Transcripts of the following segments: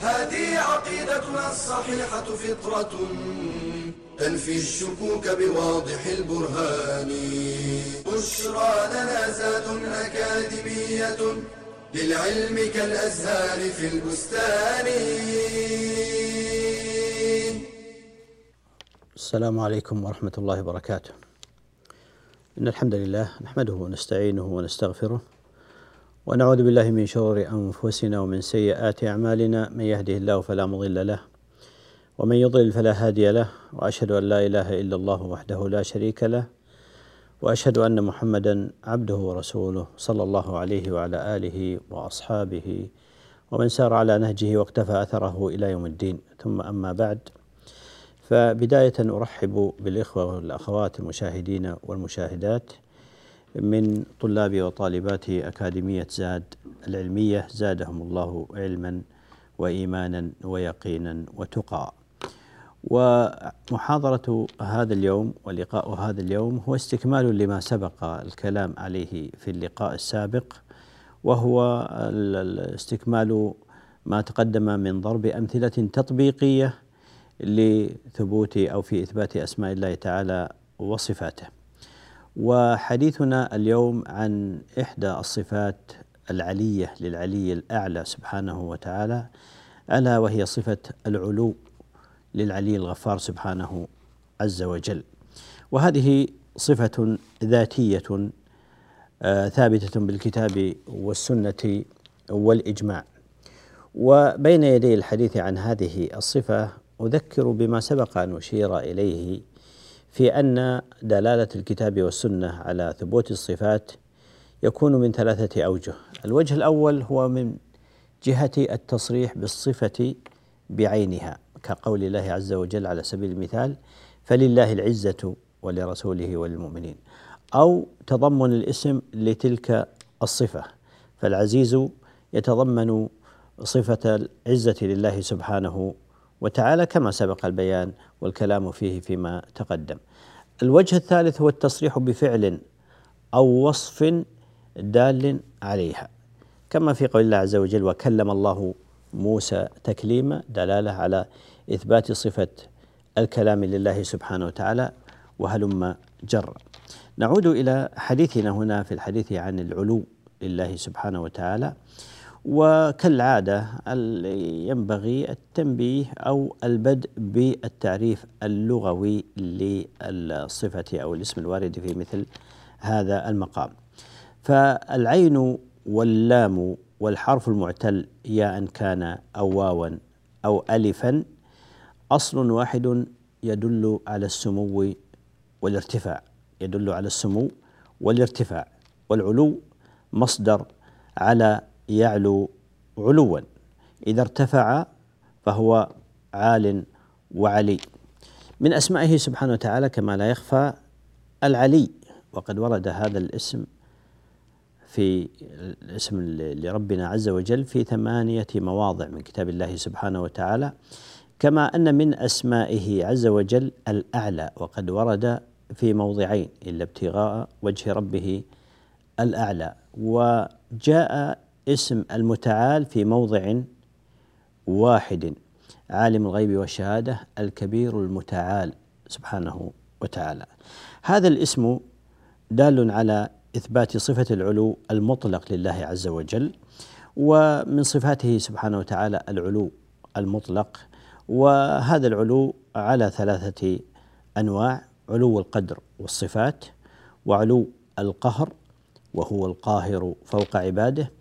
هذه عقيدتنا الصحيحة فطرة تنفي الشكوك بواضح البرهان بشرى لنا زاد أكاديمية للعلم كالأزهار في البستان السلام عليكم ورحمة الله وبركاته. إن الحمد لله نحمده ونستعينه ونستغفره ونعوذ بالله من شرور أنفسنا ومن سيئات أعمالنا. من يهده الله فلا مضل له ومن يضلل فلا هادي له وأشهد أن لا إله إلا الله وحده لا شريك له وأشهد أن محمدا عبده ورسوله صلى الله عليه وعلى آله وأصحابه ومن سار على نهجه واقتفى أثره إلى يوم الدين. ثم أما بعد فبداية أرحب بالإخوة والأخوات المشاهدين والمشاهدات. من طلاب وطالبات أكاديمية زاد العلمية زادهم الله علما وإيمانا ويقينا وتقى ومحاضرة هذا اليوم ولقاء هذا اليوم هو استكمال لما سبق الكلام عليه في اللقاء السابق وهو استكمال ما تقدم من ضرب أمثلة تطبيقية لثبوت أو في إثبات أسماء الله تعالى وصفاته. وحديثنا اليوم عن إحدى الصفات العلية للعلي الأعلى سبحانه وتعالى ألا وهي صفة العلو للعلي الغفار سبحانه عز وجل. وهذه صفة ذاتية آه ثابتة بالكتاب والسنة والإجماع. وبين يدي الحديث عن هذه الصفة أذكر بما سبق أن أشير إليه في أن دلالة الكتاب والسنة على ثبوت الصفات يكون من ثلاثة أوجه. الوجه الأول هو من جهة التصريح بالصفة بعينها كقول الله عز وجل على سبيل المثال فلله العزة ولرسوله وللمؤمنين. أو تضمن الاسم لتلك الصفة فالعزيز يتضمن صفة العزة لله سبحانه وتعالى كما سبق البيان والكلام فيه فيما تقدم. الوجه الثالث هو التصريح بفعل أو وصف دال عليها. كما في قول الله عز وجل وكلم الله موسى تكليما دلالة على إثبات صفة الكلام لله سبحانه وتعالى وهلم جر. نعود إلى حديثنا هنا في الحديث عن العلو لله سبحانه وتعالى. وكالعادة ينبغي التنبيه أو البدء بالتعريف اللغوي للصفة أو الاسم الوارد في مثل هذا المقام. فالعين واللام والحرف المعتل ياء كان أو واوا أو ألفا أصل واحد يدل على السمو والارتفاع. يدل على السمو والارتفاع. والعلو مصدر على يعلو علوا. إذا ارتفع فهو عال وعلي. من أسمائه سبحانه وتعالى كما لا يخفى العلي. وقد ورد هذا الاسم في الاسم لربنا عز وجل في ثمانية مواضع من كتاب الله سبحانه وتعالى. كما أن من أسمائه عز وجل الأعلى. وقد ورد في موضعين إلا ابتغاء وجه ربه الأعلى. وجاء اسم المتعال في موضع واحد عالم الغيب والشهادة الكبير المتعال سبحانه وتعالى. هذا الاسم دال على إثبات صفة العلو المطلق لله عز وجل ومن صفاته سبحانه وتعالى العلو المطلق وهذا العلو على ثلاثة أنواع علو القدر والصفات وعلو القهر وهو القاهر فوق عباده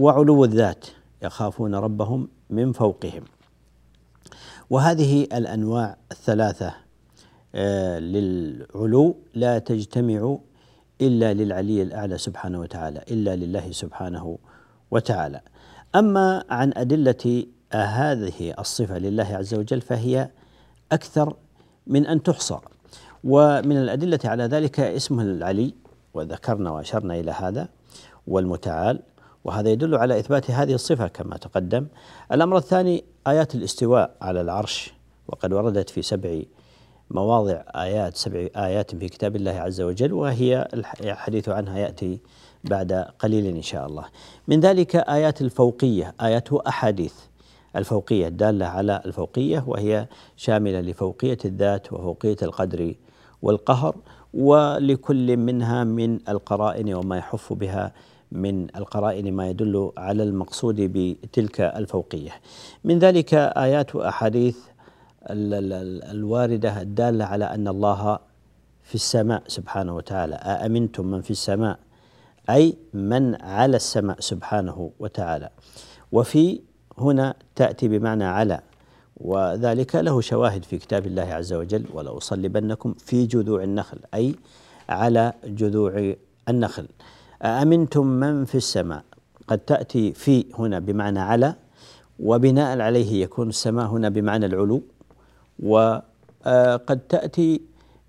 وعلو الذات يخافون ربهم من فوقهم. وهذه الأنواع الثلاثة آه، للعلو لا تجتمع إلا للعلي الأعلى سبحانه وتعالى إلا لله سبحانه وتعالى. أما عن أدلة هذه الصفة لله عز وجل فهي أكثر من أن تحصى. ومن الأدلة على ذلك اسمه العلي وذكرنا وأشرنا إلى هذا والمتعال. وهذا يدل على إثبات هذه الصفة كما تقدم. الأمر الثاني آيات الاستواء على العرش وقد وردت في سبع مواضع آيات سبع آيات في كتاب الله عز وجل وهي الحديث عنها يأتي بعد قليل إن شاء الله. من ذلك آيات الفوقية آيات أحاديث الفوقية الدالة على الفوقية وهي شاملة لفوقية الذات وفوقية القدر والقهر ولكل منها من القرائن وما يحف بها من القرائن ما يدل على المقصود بتلك الفوقية. من ذلك آيات وأحاديث الواردة الدالة على أن الله في السماء سبحانه وتعالى، أأمنتم من في السماء أي من على السماء سبحانه وتعالى. وفي هنا تأتي بمعنى على وذلك له شواهد في كتاب الله عز وجل ولأصلبنكم في جذوع النخل أي على جذوع النخل أأمنتم من في السماء؟ قد تأتي في هنا بمعنى على وبناء عليه يكون السماء هنا بمعنى العلو وقد تأتي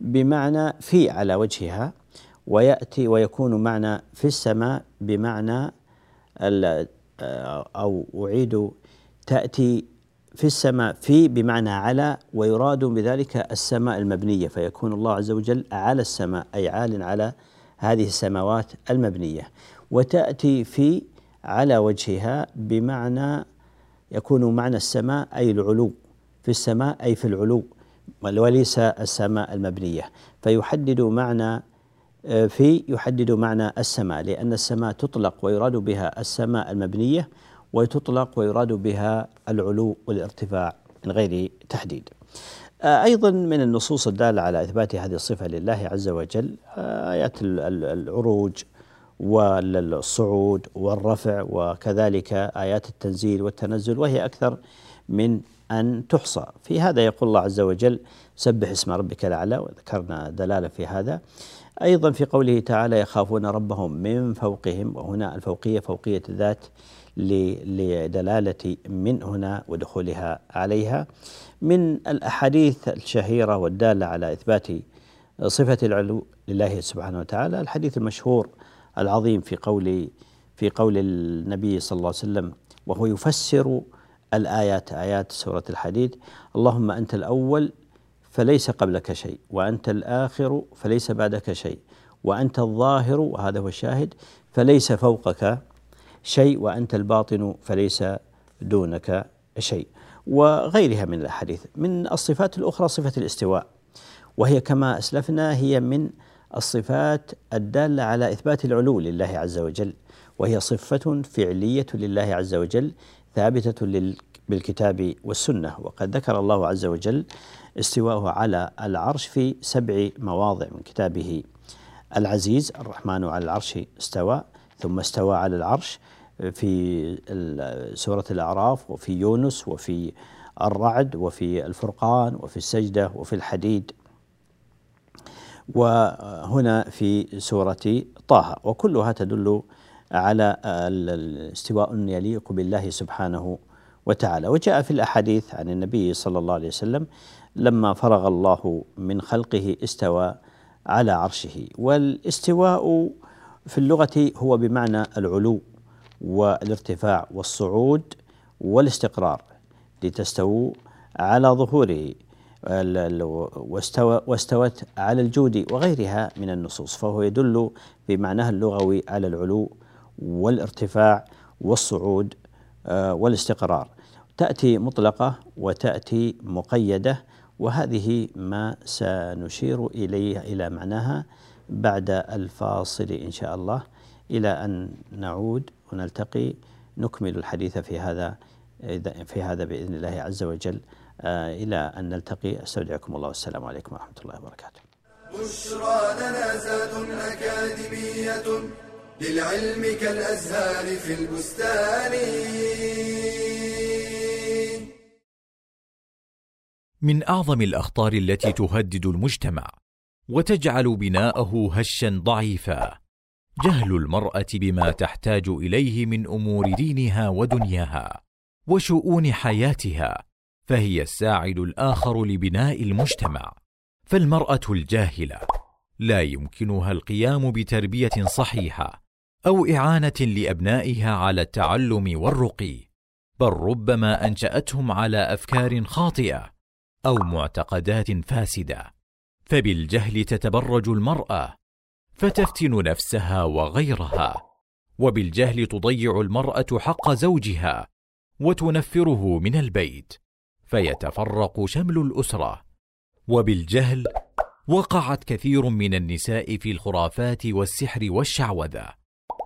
بمعنى في على وجهها ويأتي ويكون معنى في السماء بمعنى أو أعيد تأتي في السماء في بمعنى على ويراد بذلك السماء المبنية فيكون الله عز وجل على السماء أي عال على هذه السماوات المبنية وتأتي في على وجهها بمعنى يكون معنى السماء أي العلو في السماء أي في العلو وليس السماء المبنية فيحدد معنى في يحدد معنى السماء لأن السماء تطلق ويراد بها السماء المبنية وتطلق ويراد بها العلو والارتفاع من غير تحديد. آه، أيضا من النصوص الدالة على إثبات هذه الصفة لله عز وجل آه، آيات العروج والصعود والرفع وكذلك آيات التنزيل والتنزل وهي أكثر من أن تحصى. في هذا يقول الله عز وجل سبح اسم ربك الأعلى وذكرنا دلالة في هذا. أيضا في قوله تعالى يخافون ربهم من فوقهم وهنا الفوقية فوقية الذات لدلالة من هنا ودخولها عليها. من الأحاديث الشهيرة والدالة على إثبات صفة العلو لله سبحانه وتعالى الحديث المشهور العظيم في قول في قول النبي صلى الله عليه وسلم وهو يفسر الآيات آيات سورة الحديد اللهم أنت الأول فليس قبلك شيء وأنت الآخر فليس بعدك شيء وأنت الظاهر وهذا هو الشاهد فليس فوقك شيء وأنت الباطن فليس دونك شيء. وغيرها من الأحاديث من الصفات الأخرى صفة الاستواء وهي كما أسلفنا هي من الصفات الدالة على إثبات العلو لله عز وجل وهي صفة فعلية لله عز وجل ثابتة بالكتاب والسنة وقد ذكر الله عز وجل استواءه على العرش في سبع مواضع من كتابه. العزيز الرحمن على العرش استوى ثم استوى على العرش في سورة الأعراف وفي يونس وفي الرعد وفي الفرقان وفي السجدة وفي الحديد. وهنا في سورة طه. وكلها تدل على الاستواء يليق بالله سبحانه وتعالى. وجاء في الأحاديث عن النبي صلى الله عليه وسلم لما فرغ الله من خلقه استوى على عرشه. والاستواء في اللغة هو بمعنى العلو والارتفاع والصعود والاستقرار لتستووا على ظهوره واستوى واستوت على الجود وغيرها من النصوص. فهو يدل بمعناه اللغوي على العلو والارتفاع والصعود آه، والاستقرار. تأتي مطلقة وتأتي مقيدة وهذه ما سنشير إليه إلى معناها بعد الفاصل إن شاء الله إلى أن نعود ونلتقي نكمل الحديث في هذا في هذا بإذن الله عز وجل آه، إلى أن نلتقي أستودعكم الله والسلام عليكم ورحمة الله وبركاته. بشرى لنا زاد أكاديمية للعلم كالأزهار في البستان. من أعظم الأخطار التي تهدد المجتمع وتجعل بناءه هشا ضعيفا. جهل المرأة بما تحتاج إليه من أمور دينها ودنياها وشؤون حياتها فهي الساعد الآخر لبناء المجتمع. فالمرأة الجاهلة لا يمكنها القيام بتربية صحيحة أو إعانة لأبنائها على التعلم والرقي بل ربما أنشأتهم على أفكار خاطئة أو معتقدات فاسدة. فبالجهل تتبرج المرأة فتفتن نفسها وغيرها. وبالجهل تضيع المرأة حق زوجها وتنفره من البيت فيتفرق شمل الأسرة. وبالجهل وقعت كثير من النساء في الخرافات والسحر والشعوذة.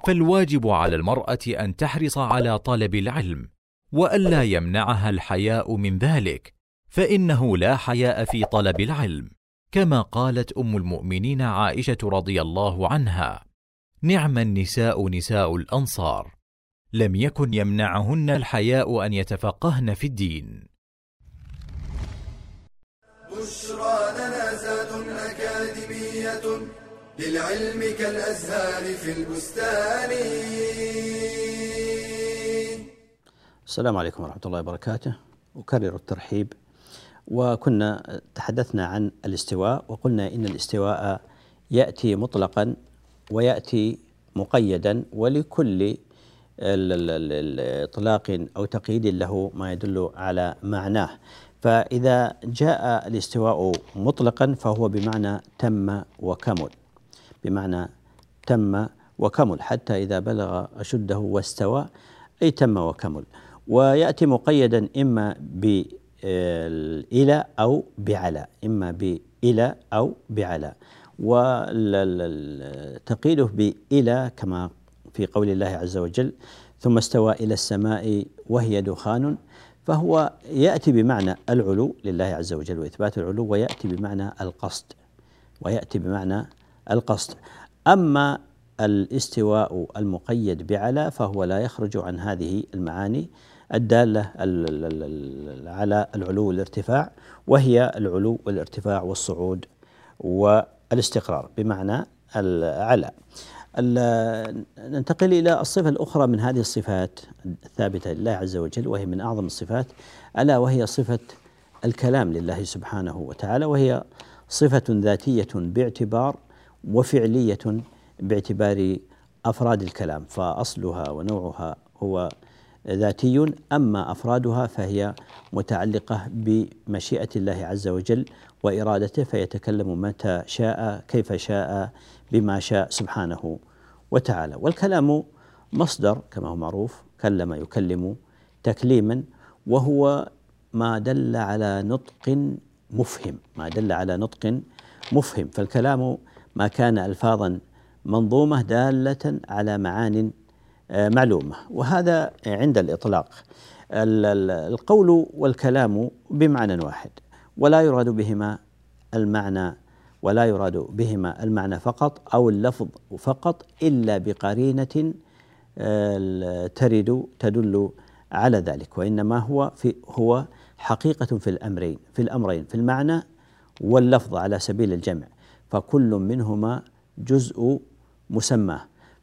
فالواجب على المرأة أن تحرص على طلب العلم وألا يمنعها الحياء من ذلك. فإنه لا حياء في طلب العلم كما قالت أم المؤمنين عائشة رضي الله عنها نعم النساء نساء الأنصار لم يكن يمنعهن الحياء أن يتفقهن في الدين. بشرى لنا زاد أكاديمية للعلم كالأزهار في البستان. السلام عليكم ورحمة الله وبركاته. أكرر الترحيب وكنا تحدثنا عن الاستواء وقلنا إن الاستواء يأتي مطلقا ويأتي مقيدا ولكل إطلاق أو تقييد له ما يدل على معناه. فإذا جاء الاستواء مطلقا فهو بمعنى تم وكمل. بمعنى تم وكمل حتى إذا بلغ أشده واستوى أي تم وكمل. ويأتي مقيدا إما ب إلى أو بعلى إما بإلى أو بعلى وتقييده بإلى كما في قول الله عز وجل ثم استوى إلى السماء وهي دخان فهو يأتي بمعنى العلو لله عز وجل وإثبات العلو ويأتي بمعنى القصد ويأتي بمعنى القصد. أما الاستواء المقيد بعلى فهو لا يخرج عن هذه المعاني الدالة على العلو والارتفاع وهي العلو والارتفاع والصعود والاستقرار بمعنى العلى ننتقل إلى الصفة الأخرى من هذه الصفات الثابتة لله عز وجل وهي من أعظم الصفات ألا وهي صفة الكلام لله سبحانه وتعالى وهي صفة ذاتية باعتبار وفعلية باعتبار أفراد الكلام فأصلها ونوعها هو ذاتي أما أفرادها فهي متعلقة بمشيئة الله عز وجل وإرادته فيتكلم متى شاء كيف شاء بما شاء سبحانه وتعالى. والكلام مصدر كما هو معروف كلم يكلم تكليما وهو ما دل على نطق مفهم ما دل على نطق مفهم. فالكلام ما كان ألفاظا منظومة دالة على معان معلومة وهذا عند الإطلاق. القول والكلام بمعنى واحد ولا يراد بهما المعنى ولا يراد بهما المعنى فقط أو اللفظ فقط إلا بقرينة ترد تدل على ذلك وإنما هو في هو حقيقة في الأمرين في الأمرين في المعنى واللفظ على سبيل الجمع فكل منهما جزء مسماه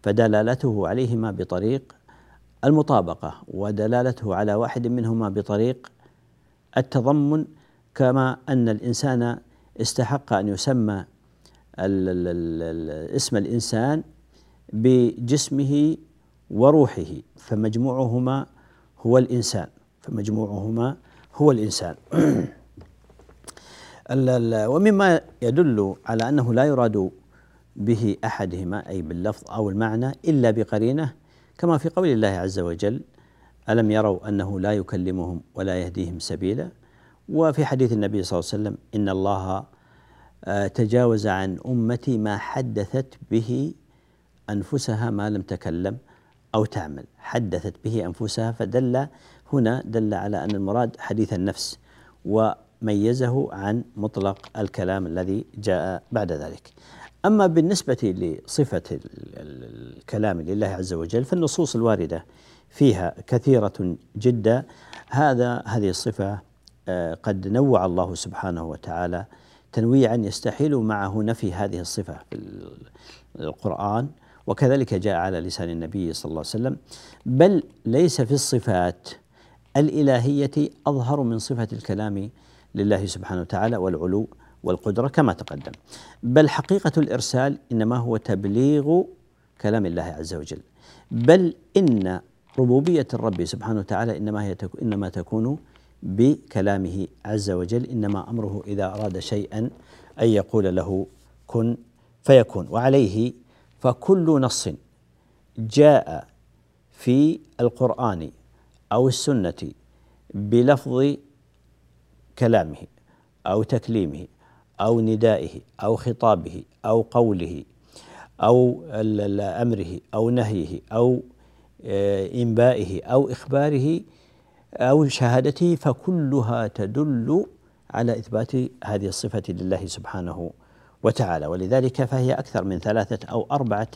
فدلالته عليهما بطريق المطابقة ودلالته على واحد منهما بطريق التضمن كما أن الإنسان استحق أن يسمى اسم الإنسان بجسمه وروحه فمجموعهما هو الإنسان فمجموعهما هو الإنسان. ومما يدل على أنه لا يراد به أحدهما أي باللفظ أو المعنى إلا بقرينة كما في قول الله عز وجل ألم يروا أنه لا يكلمهم ولا يهديهم سبيلا؟ وفي حديث النبي صلى الله عليه وسلم إن الله آه، تجاوز عن أمتي ما حدثت به أنفسها ما لم تكلم أو تعمل. حدثت به أنفسها فدل هنا دل على أن المراد حديث النفس وميزه عن مطلق الكلام الذي جاء بعد ذلك. أما بالنسبة لصفة الكلام لله عز وجل فالنصوص الواردة فيها كثيرة جدا. هذا هذه الصفة آه، قد نوع الله سبحانه وتعالى تنويعا يستحيل معه نفي هذه الصفة في القرآن وكذلك جاء على لسان النبي صلى الله عليه وسلم. بل ليس في الصفات الإلهية أظهر من صفة الكلام لله سبحانه وتعالى والعلو والقدرة كما تقدم. بل حقيقة الإرسال إنما هو تبليغ كلام الله عز وجل. بل إن ربوبية الرب سبحانه وتعالى إنما هي إنما تكون بكلامه عز وجل إنما أمره إذا أراد شيئا أن يقول له كن فيكون. وعليه فكل نص جاء في القرآن أو السنة بلفظ كلامه أو تكليمه. أو ندائه أو خطابه أو قوله أو أمره أو نهيه أو آه، إنبائه أو إخباره أو شهادته فكلها تدل على إثبات هذه الصفة لله سبحانه وتعالى. ولذلك فهي أكثر من ثلاثة أو أربعة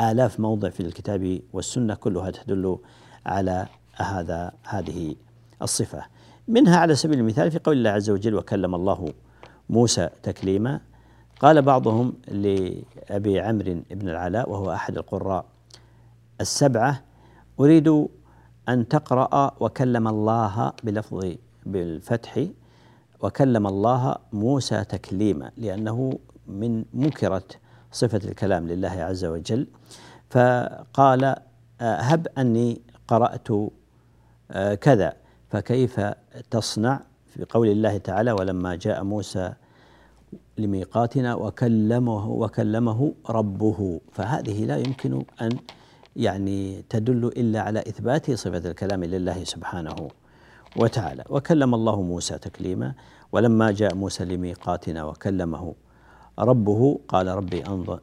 آلاف موضع في الكتاب والسنة كلها تدل على هذا هذه الصفة. منها على سبيل المثال في قول الله عز وجل وكلم الله موسى تكليما. قال بعضهم لأبي عمرو بن العلاء وهو أحد القراء السبعة أريد أن تقرأ وكلم الله بلفظ بالفتح وكلم الله موسى تكليما لأنه من منكرة صفة الكلام لله عز وجل. فقال هب أني قرأت آه، كذا فكيف تصنع؟ في قول الله تعالى ولما جاء موسى لميقاتنا وكلمه وكلمه ربه فهذه لا يمكن أن يعني تدل إلا على إثبات صفة الكلام لله سبحانه وتعالى. وكلم الله موسى تكليما ولما جاء موسى لميقاتنا وكلمه ربه قال ربي أنظر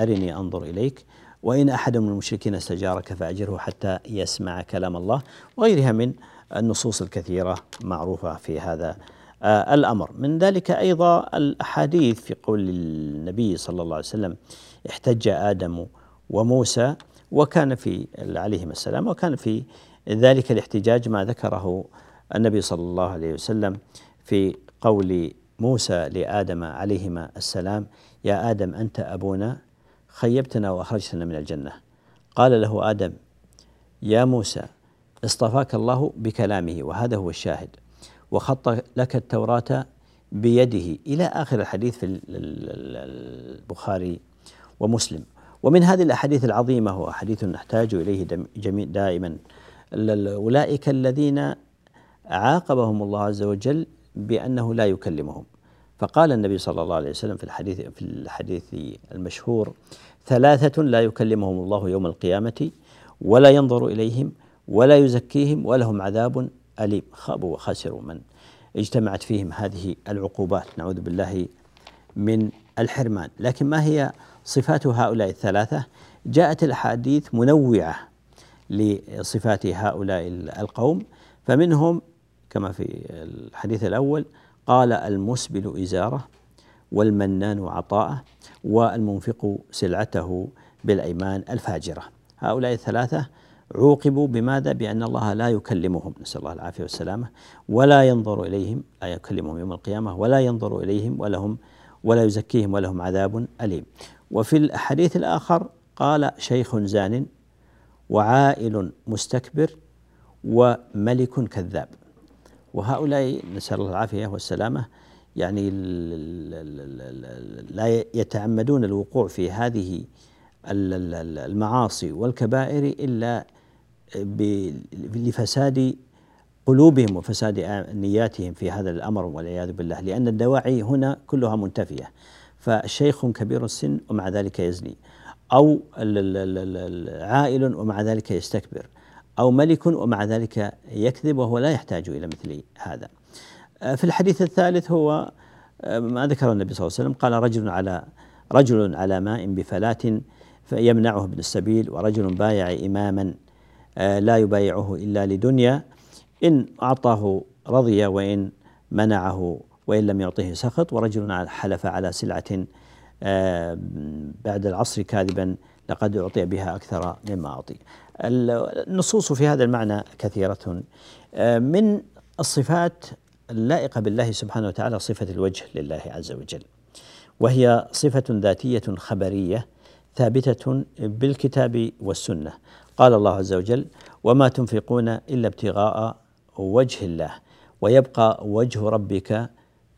أرني أنظر إليك وإن أحد من المشركين استجارك فأجره حتى يسمع كلام الله وغيرها من النصوص الكثيرة معروفة في هذا آه، الأمر. من ذلك أيضا الأحاديث في قول النبي صلى الله عليه وسلم احتج آدم وموسى وكان في عليهما السلام وكان في ذلك الاحتجاج ما ذكره النبي صلى الله عليه وسلم في قول موسى لآدم عليهما السلام يا آدم أنت أبونا خيبتنا وأخرجتنا من الجنة. قال له آدم يا موسى اصطفاك الله بكلامه وهذا هو الشاهد. وخط لك التوراة بيده. إلى آخر الحديث في البخاري ومسلم. ومن هذه الأحاديث العظيمة وحديث نحتاج إليه دائما أولئك الذين عاقبهم الله عز وجل بأنه لا يكلمهم. فقال النبي صلى الله عليه وسلم في الحديث في الحديث المشهور ثلاثة لا يكلمهم الله يوم القيامة ولا ينظر إليهم ولا يزكيهم ولهم عذاب أليم. خابوا وخسروا من اجتمعت فيهم هذه العقوبات. نعوذ بالله من الحرمان. لكن ما هي صفات هؤلاء الثلاثة؟ جاءت الأحاديث منوعة لصفات هؤلاء القوم. فمنهم كما في الحديث الأول قال المسبل إزاره والمنان عطاءه والمنفق سلعته بالأيمان الفاجرة. هؤلاء الثلاثة عوقبوا بماذا؟ بأن الله لا يكلمهم. نسأل الله العافية والسلامة. ولا ينظر إليهم لا يكلمهم يوم القيامة ولا ينظر إليهم ولهم ولا يزكيهم ولهم عذاب أليم. وفي الحديث الآخر قال شيخ زان وعائل مستكبر وملك كذاب. وهؤلاء نسأل الله العافية والسلامة يعني لا يتعمدون الوقوع في هذه المعاصي والكبائر إلا لفساد قلوبهم وفساد نياتهم في هذا الأمر والعياذ بالله لأن الدواعي هنا كلها منتفية فشيخ كبير السن ومع ذلك يزني أو عائل ومع ذلك يستكبر أو ملك ومع ذلك يكذب وهو لا يحتاج إلى مثل هذا. في الحديث الثالث هو ما ذكر النبي صلى الله عليه وسلم قال رجل على رجل على ماء بفلاة فيمنعه ابن السبيل ورجل بايع إماما لا يبايعه إلا لدنيا. إن أعطاه رضي وإن منعه وإن لم يعطه سخط ورجل حلف على سلعة آه، بعد العصر كاذبا لقد أعطي بها أكثر مما أعطي. النصوص في هذا المعنى كثيرة. آه، من الصفات اللائقة بالله سبحانه وتعالى صفة الوجه لله عز وجل وهي صفة ذاتية خبرية ثابتة بالكتاب والسنة. قال الله عز وجل وما تنفقون إلا ابتغاء وجه الله ويبقى وجه ربك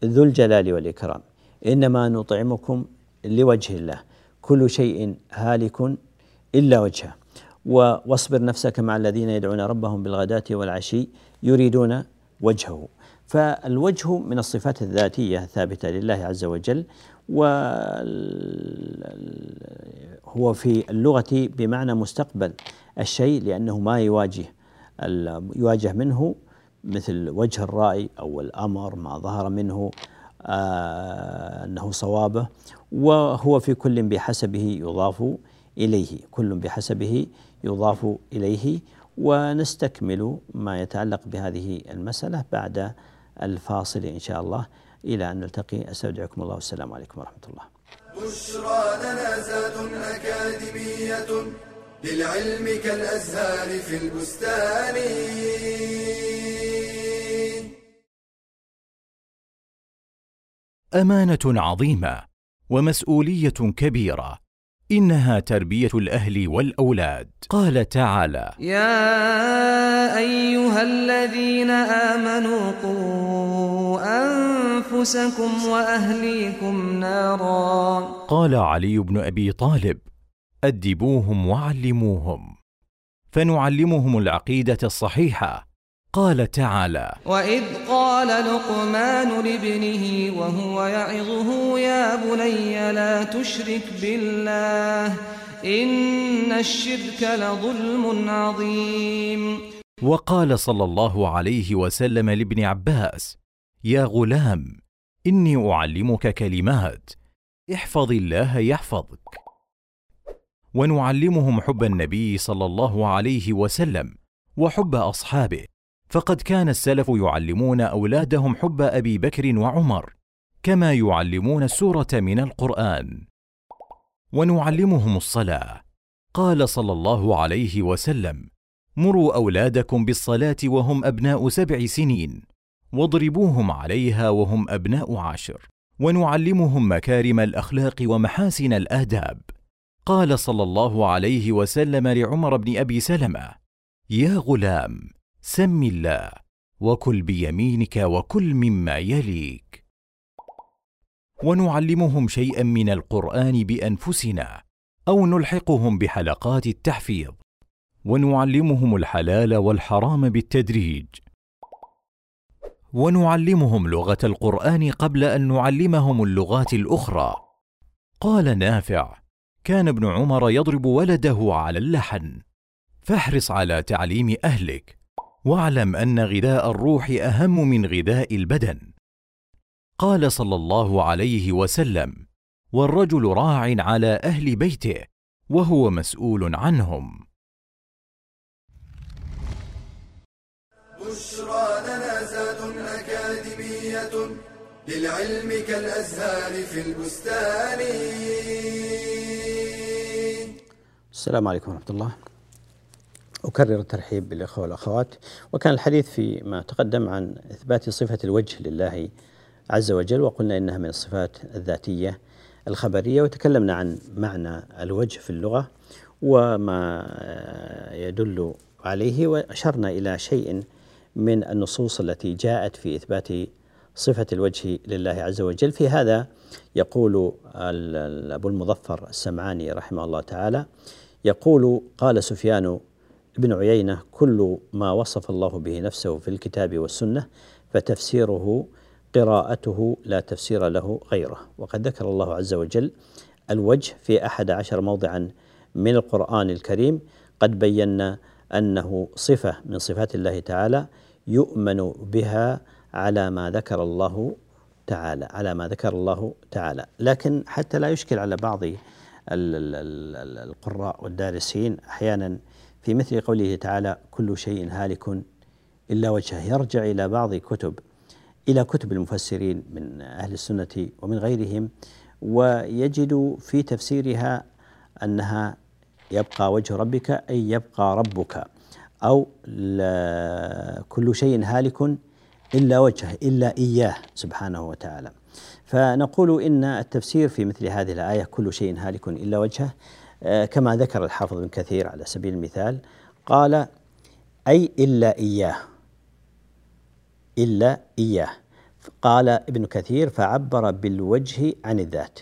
ذو الجلال والإكرام. إنما نطعمكم لوجه الله كل شيء هالك إلا وجهه. واصبر نفسك مع الذين يدعون ربهم بالغداة والعشي يريدون وجهه. فالوجه من الصفات الذاتية الثابتة لله عز وجل وهو في اللغة بمعنى مستقبل الشيء لأنه ما يواجه يواجه منه مثل وجه الرأي أو الأمر ما ظهر منه آه أنه صوابه وهو في كل بحسبه يضاف إليه كل بحسبه يضاف إليه ونستكمل ما يتعلق بهذه المسألة بعد الفاصل إن شاء الله. إلى أن نلتقي. أستودعكم الله. والسلام عليكم ورحمة الله. بشرى لنا زاد أكاديمية للعلم كالأزهار في البستان. أمانة عظيمة ومسؤولية كبيرة إنها تربية الأهل والأولاد. قال تعالى يا الذين آمنوا قوا أنفسكم وأهليكم نارا. قال علي بن أبي طالب أدبوهم وعلموهم فنعلمهم العقيدة الصحيحة. قال تعالى وإذ قال لقمان لابنه وهو يعظه يا بني لا تشرك بالله إن الشرك لظلم عظيم. وقال صلى الله عليه وسلم لابن عباس يا غلام إني أعلمك كلمات احفظ الله يحفظك. ونعلمهم حب النبي صلى الله عليه وسلم وحب أصحابه فقد كان السلف يعلمون أولادهم حب أبي بكر وعمر كما يعلمون السوره من القرآن. ونعلمهم الصلاة. قال صلى الله عليه وسلم مروا أولادكم بالصلاة وهم أبناء سبع سنين. واضربوهم عليها وهم أبناء عشر. ونعلمهم مكارم الأخلاق ومحاسن الآداب. قال صلى الله عليه وسلم لعمر بن أبي سلمة يا غلام سم الله وكل بيمينك وكل مما يليك. ونعلمهم شيئا من القرآن بأنفسنا أو نلحقهم بحلقات التحفيظ. ونعلمهم الحلال والحرام بالتدريج. ونعلمهم لغة القرآن قبل أن نعلمهم اللغات الأخرى. قال نافع كان ابن عمر يضرب ولده على اللحن. فاحرص على تعليم أهلك. واعلم أن غذاء الروح أهم من غذاء البدن. قال صلى الله عليه وسلم والرجل راع على أهل بيته وهو مسؤول عنهم. للعلم كالأزهار في البستان. السلام عليكم ورحمة الله. أكرر الترحيب بالإخوة والأخوات. وكان الحديث فيما تقدم عن إثبات صفة الوجه لله عز وجل وقلنا إنها من الصفات الذاتية الخبرية وتكلمنا عن معنى الوجه في اللغة وما يدل عليه وأشرنا إلى شيء من النصوص التي جاءت في إثبات صفة الوجه لله عز وجل. في هذا يقول أبو المظفر السمعاني رحمه الله تعالى يقول قال سفيان ابن عيينة كل ما وصف الله به نفسه في الكتاب والسنة فتفسيره قراءته لا تفسير له غيره. وقد ذكر الله عز وجل الوجه في أحد عشر موضعا من القرآن الكريم. قد بينا أنه صفة من صفات الله تعالى يؤمن بها على ما ذكر الله تعالى على ما ذكر الله تعالى. لكن حتى لا يشكل على بعض القراء والدارسين أحيانا في مثل قوله تعالى كل شيء هالك إلا وجهه. يرجع إلى بعض كتب إلى كتب المفسرين من أهل السنة ومن غيرهم ويجد في تفسيرها أنها يبقى وجه ربك أي يبقى ربك أو كل شيء هالك إلا وجهه إلا إياه سبحانه وتعالى. فنقول إن التفسير في مثل هذه الآية كل شيء هالك إلا وجهه. آه، كما ذكر الحافظ بن كثير على سبيل المثال قال أي إلا إياه إلا إياه. قال ابن كثير فعبر بالوجه عن الذات.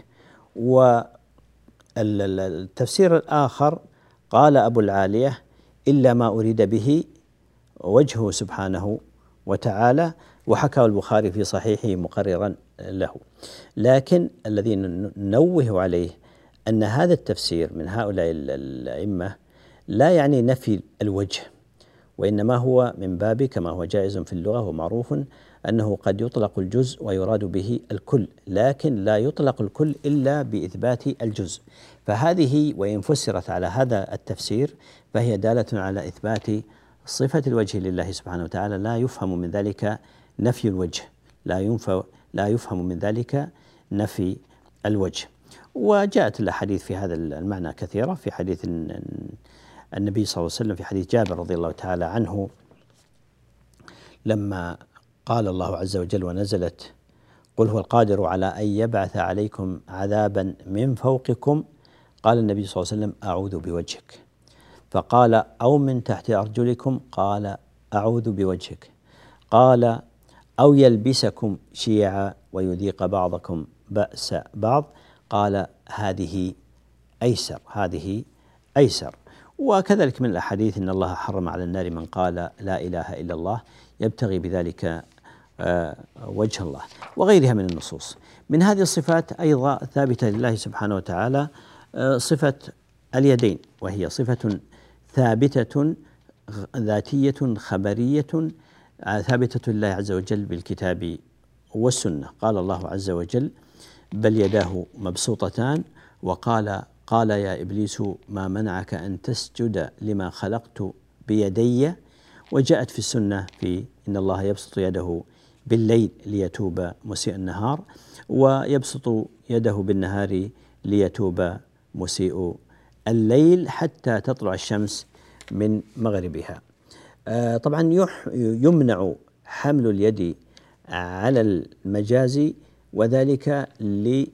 والتفسير الآخر قال أبو العالية إلا ما أريد به وجهه سبحانه وتعالى وحكى البخاري في صحيحه مقررا له. لكن الذي ننوه عليه أن هذا التفسير من هؤلاء الأئمة لا يعني نفي الوجه وإنما هو من باب كما هو جائز في اللغة ومعروف أنه قد يطلق الجزء ويراد به الكل لكن لا يطلق الكل إلا بإثبات الجزء. فهذه وإن فسرت على هذا التفسير فهي دالة على إثبات صفة الوجه لله سبحانه وتعالى لا يفهم من ذلك نفي الوجه. لا ينفى لا يفهم من ذلك نفي الوجه. وجاءت الأحاديث في هذا المعنى كثيرة. في حديث النبي صلى الله عليه وسلم في حديث جابر رضي الله تعالى عنه لما قال الله عز وجل ونزلت قل هو القادر على أن يبعث عليكم عذابا من فوقكم. قال النبي صلى الله عليه وسلم أعوذ بوجهك. فقال أو من تحت أرجلكم قال أعوذ بوجهك. قال أو يلبسكم شيعا ويذيق بعضكم بأس بعض. قال هذه أيسر هذه أيسر. وكذلك من الأحاديث إن الله حرم على النار من قال لا إله إلا الله يبتغي بذلك آه، وجه الله وغيرها من النصوص. من هذه الصفات أيضا ثابتة لله سبحانه وتعالى آه، صفة اليدين وهي صفة ثابتة ذاتية خبرية آه، ثابتة لله عز وجل بالكتاب والسنة. قال الله عز وجل بل يداه مبسوطتان وقال قال يا إبليس ما منعك أن تسجد لما خلقت بيدي؟ وجاءت في السنة في إن الله يبسط يده بالليل ليتوب مسيء النهار ويبسط يده بالنهار ليتوب مسيء الليل حتى تطلع الشمس من مغربها. آه، طبعا يمنع حمل اليد على المجاز وذلك ل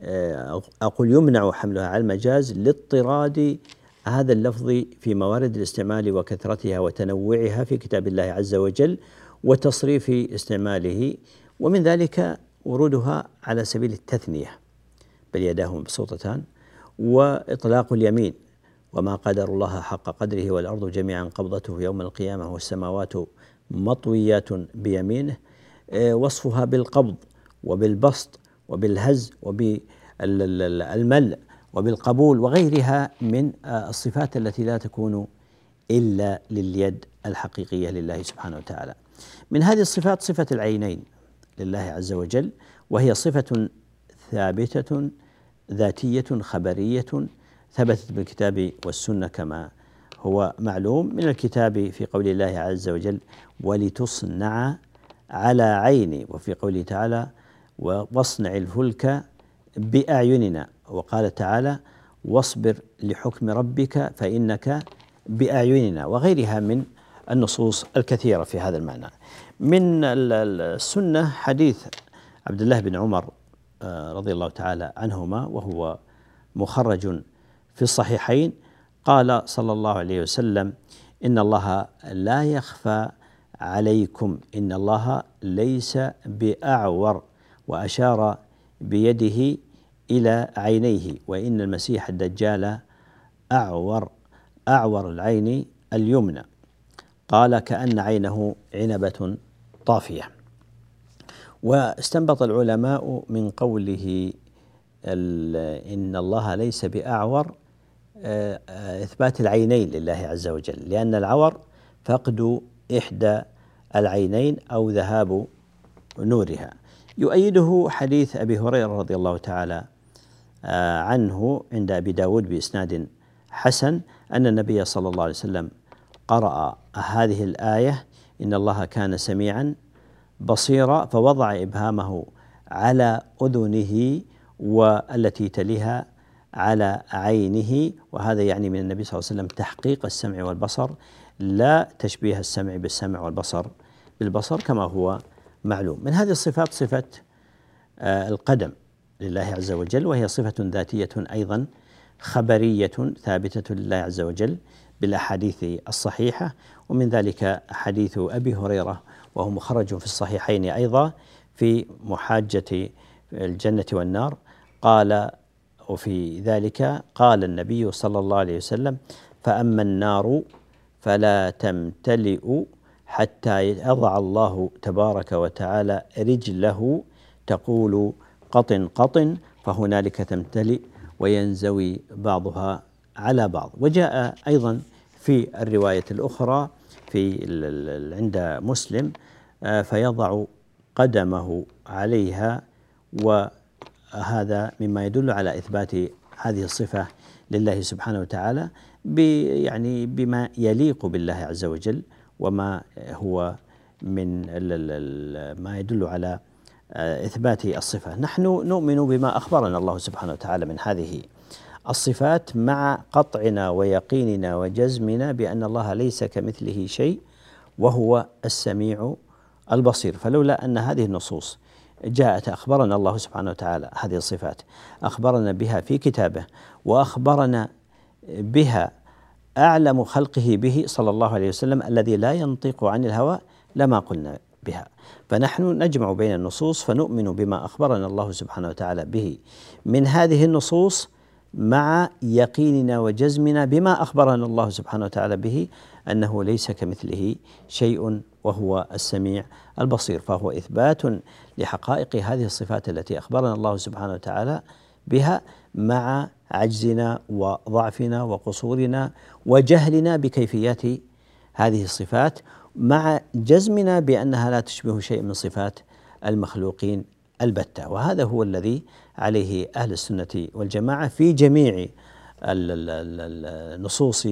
آه، أقول يمنع حملها على المجاز لاضطراد هذا اللفظ في موارد الاستعمال وكثرتها وتنوعها في كتاب الله عز وجل وتصريف استعماله ومن ذلك ورودها على سبيل التثنية بل يداه مبسوطتان وإطلاق اليمين وما قدر الله حق قدره والأرض جميعا قبضته يوم القيامة والسماوات مطويات بيمينه آه، وصفها بالقبض وبالبسط وبالهز وبالملء وبالقبول وغيرها من آه، الصفات التي لا تكون إلا لليد الحقيقية لله سبحانه وتعالى. من هذه الصفات صفة العينين لله عز وجل وهي صفة ثابتة ذاتية خبرية ثبتت بالكتاب والسنة كما هو معلوم من الكتاب في قول الله عز وجل ولتصنع على عيني وفي قوله تعالى واصنع الفلك باعيننا وقال تعالى واصبر لحكم ربك فإنك بأعيننا وغيرها من النصوص الكثيرة في هذا المعنى. من السنة حديث عبد الله بن عمر رضي الله تعالى عنهما وهو مخرج في الصحيحين. قال صلى الله عليه وسلم إن الله لا يخفى عليكم إن الله ليس بأعور وأشار بيده إلى عينيه وإن المسيح الدجال أعور أعور العين اليمنى. قال كأن عينه عنبة طافية. واستنبط العلماء من قوله إن الله ليس بأعور آه، إثبات العينين لله عز وجل. لأن العور فقد إحدى العينين أو ذهاب نورها. يؤيده حديث أبي هريرة رضي الله تعالى آه، عنه عند أبي داود بإسناد حسن أن النبي صلى الله عليه وسلم قرأ هذه الآية إن الله كان سميعا بصيرا فوضع إبهامه على أذنه والتي تليها على عينه وهذا يعني من النبي صلى الله عليه وسلم تحقيق السمع والبصر. لا تشبيه السمع بالسمع والبصر بالبصر كما هو معلوم. من هذه الصفات صفة آه، القدم لله عز وجل وهي صفة ذاتية أيضا خبرية ثابتة لله عز وجل بالأحاديث الصحيحة. ومن ذلك حديث أبي هريرة وهو مخرج في الصحيحين أيضا في محاجة الجنة والنار. قال وفي ذلك قال النبي صلى الله عليه وسلم فأما النار فلا تمتلئ حتى يضع الله تبارك وتعالى رجله تقول قطن قطن فهنالك تمتلئ وينزوي بعضها على بعض. وجاء أيضا في الرواية الأخرى في عند مسلم فيضع قدمه عليها وهذا مما يدل على إثبات هذه الصفة لله سبحانه وتعالى يعني بما يليق بالله عز وجل وما هو من ما يدل على آه، إثبات الصفة. نحن نؤمن بما أخبرنا الله سبحانه وتعالى من هذه الصفات مع قطعنا ويقيننا وجزمنا بأن الله ليس كمثله شيء وهو السميع البصير. فلولا أن هذه النصوص جاءت أخبرنا الله سبحانه وتعالى هذه الصفات أخبرنا بها في كتابه وأخبرنا بها أعلم خلقه به صلى الله عليه وسلم الذي لا ينطق عن الهوى لما قلنا بها. فنحن نجمع بين النصوص فنؤمن بما أخبرنا الله سبحانه وتعالى به من هذه النصوص مع يقيننا وجزمنا بما أخبرنا الله سبحانه وتعالى به أنه ليس كمثله شيء وهو السميع البصير فهو إثبات لحقائق هذه الصفات التي أخبرنا الله سبحانه وتعالى بها مع عجزنا وضعفنا وقصورنا وجهلنا بكيفيات هذه الصفات مع جزمنا بأنها لا تشبه شيء من صفات المخلوقين البتة. وهذا هو الذي عليه أهل السنة والجماعة في جميع النصوص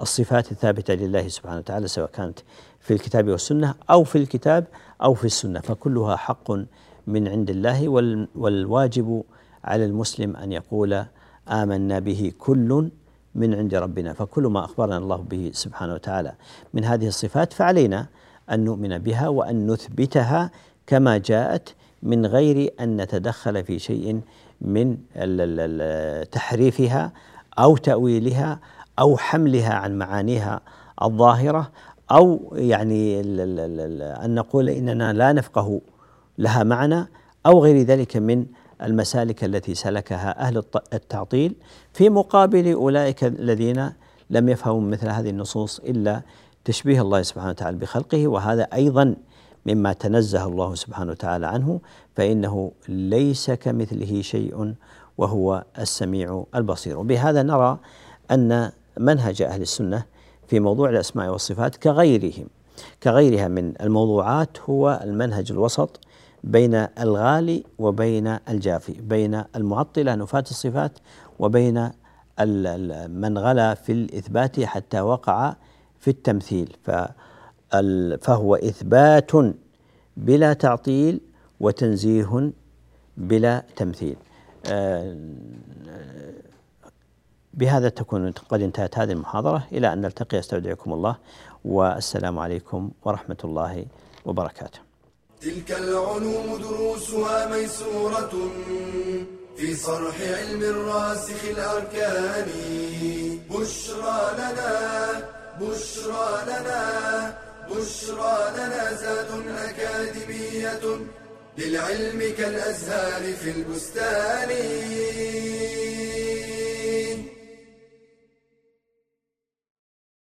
الصفات الثابتة لله سبحانه وتعالى سواء كانت في الكتاب والسنة أو في الكتاب أو في السنة. فكلها حق من عند الله والواجب على المسلم أن يقول آمنا به كل من عند ربنا. فكل ما أخبرنا الله به سبحانه وتعالى من هذه الصفات فعلينا أن نؤمن بها وأن نثبتها كما جاءت من غير أن نتدخل في شيء من تحريفها أو تأويلها أو حملها عن معانيها الظاهرة أو يعني أن نقول إننا لا نفقه لها معنى أو غير ذلك من المسالك التي سلكها أهل التعطيل في مقابل أولئك الذين لم يفهموا مثل هذه النصوص إلا تشبيه الله سبحانه وتعالى بخلقه وهذا أيضا مما تنزه الله سبحانه وتعالى عنه فإنه ليس كمثله شيء وهو السميع البصير. وبهذا نرى أن منهج أهل السنة في موضوع الأسماء والصفات كغيرهم. كغيرها من الموضوعات هو المنهج الوسط بين الغالي وبين الجافي بين المعطلة نفاة الصفات وبين من غلا في الإثبات حتى وقع في التمثيل. فهو إثبات بلا تعطيل وتنزيه بلا تمثيل. آه، بهذا تكون قد انتهت هذه المحاضرة. إلى أن نلتقي أستودعكم الله والسلام عليكم ورحمة الله وبركاته. تلك العلوم دروسها ميسورة في صرح علم الراسخ الأركان. بشرى لنا بشرى لنا بشرى لنا زاد أكاديمية للعلم كالأزهار في البستان.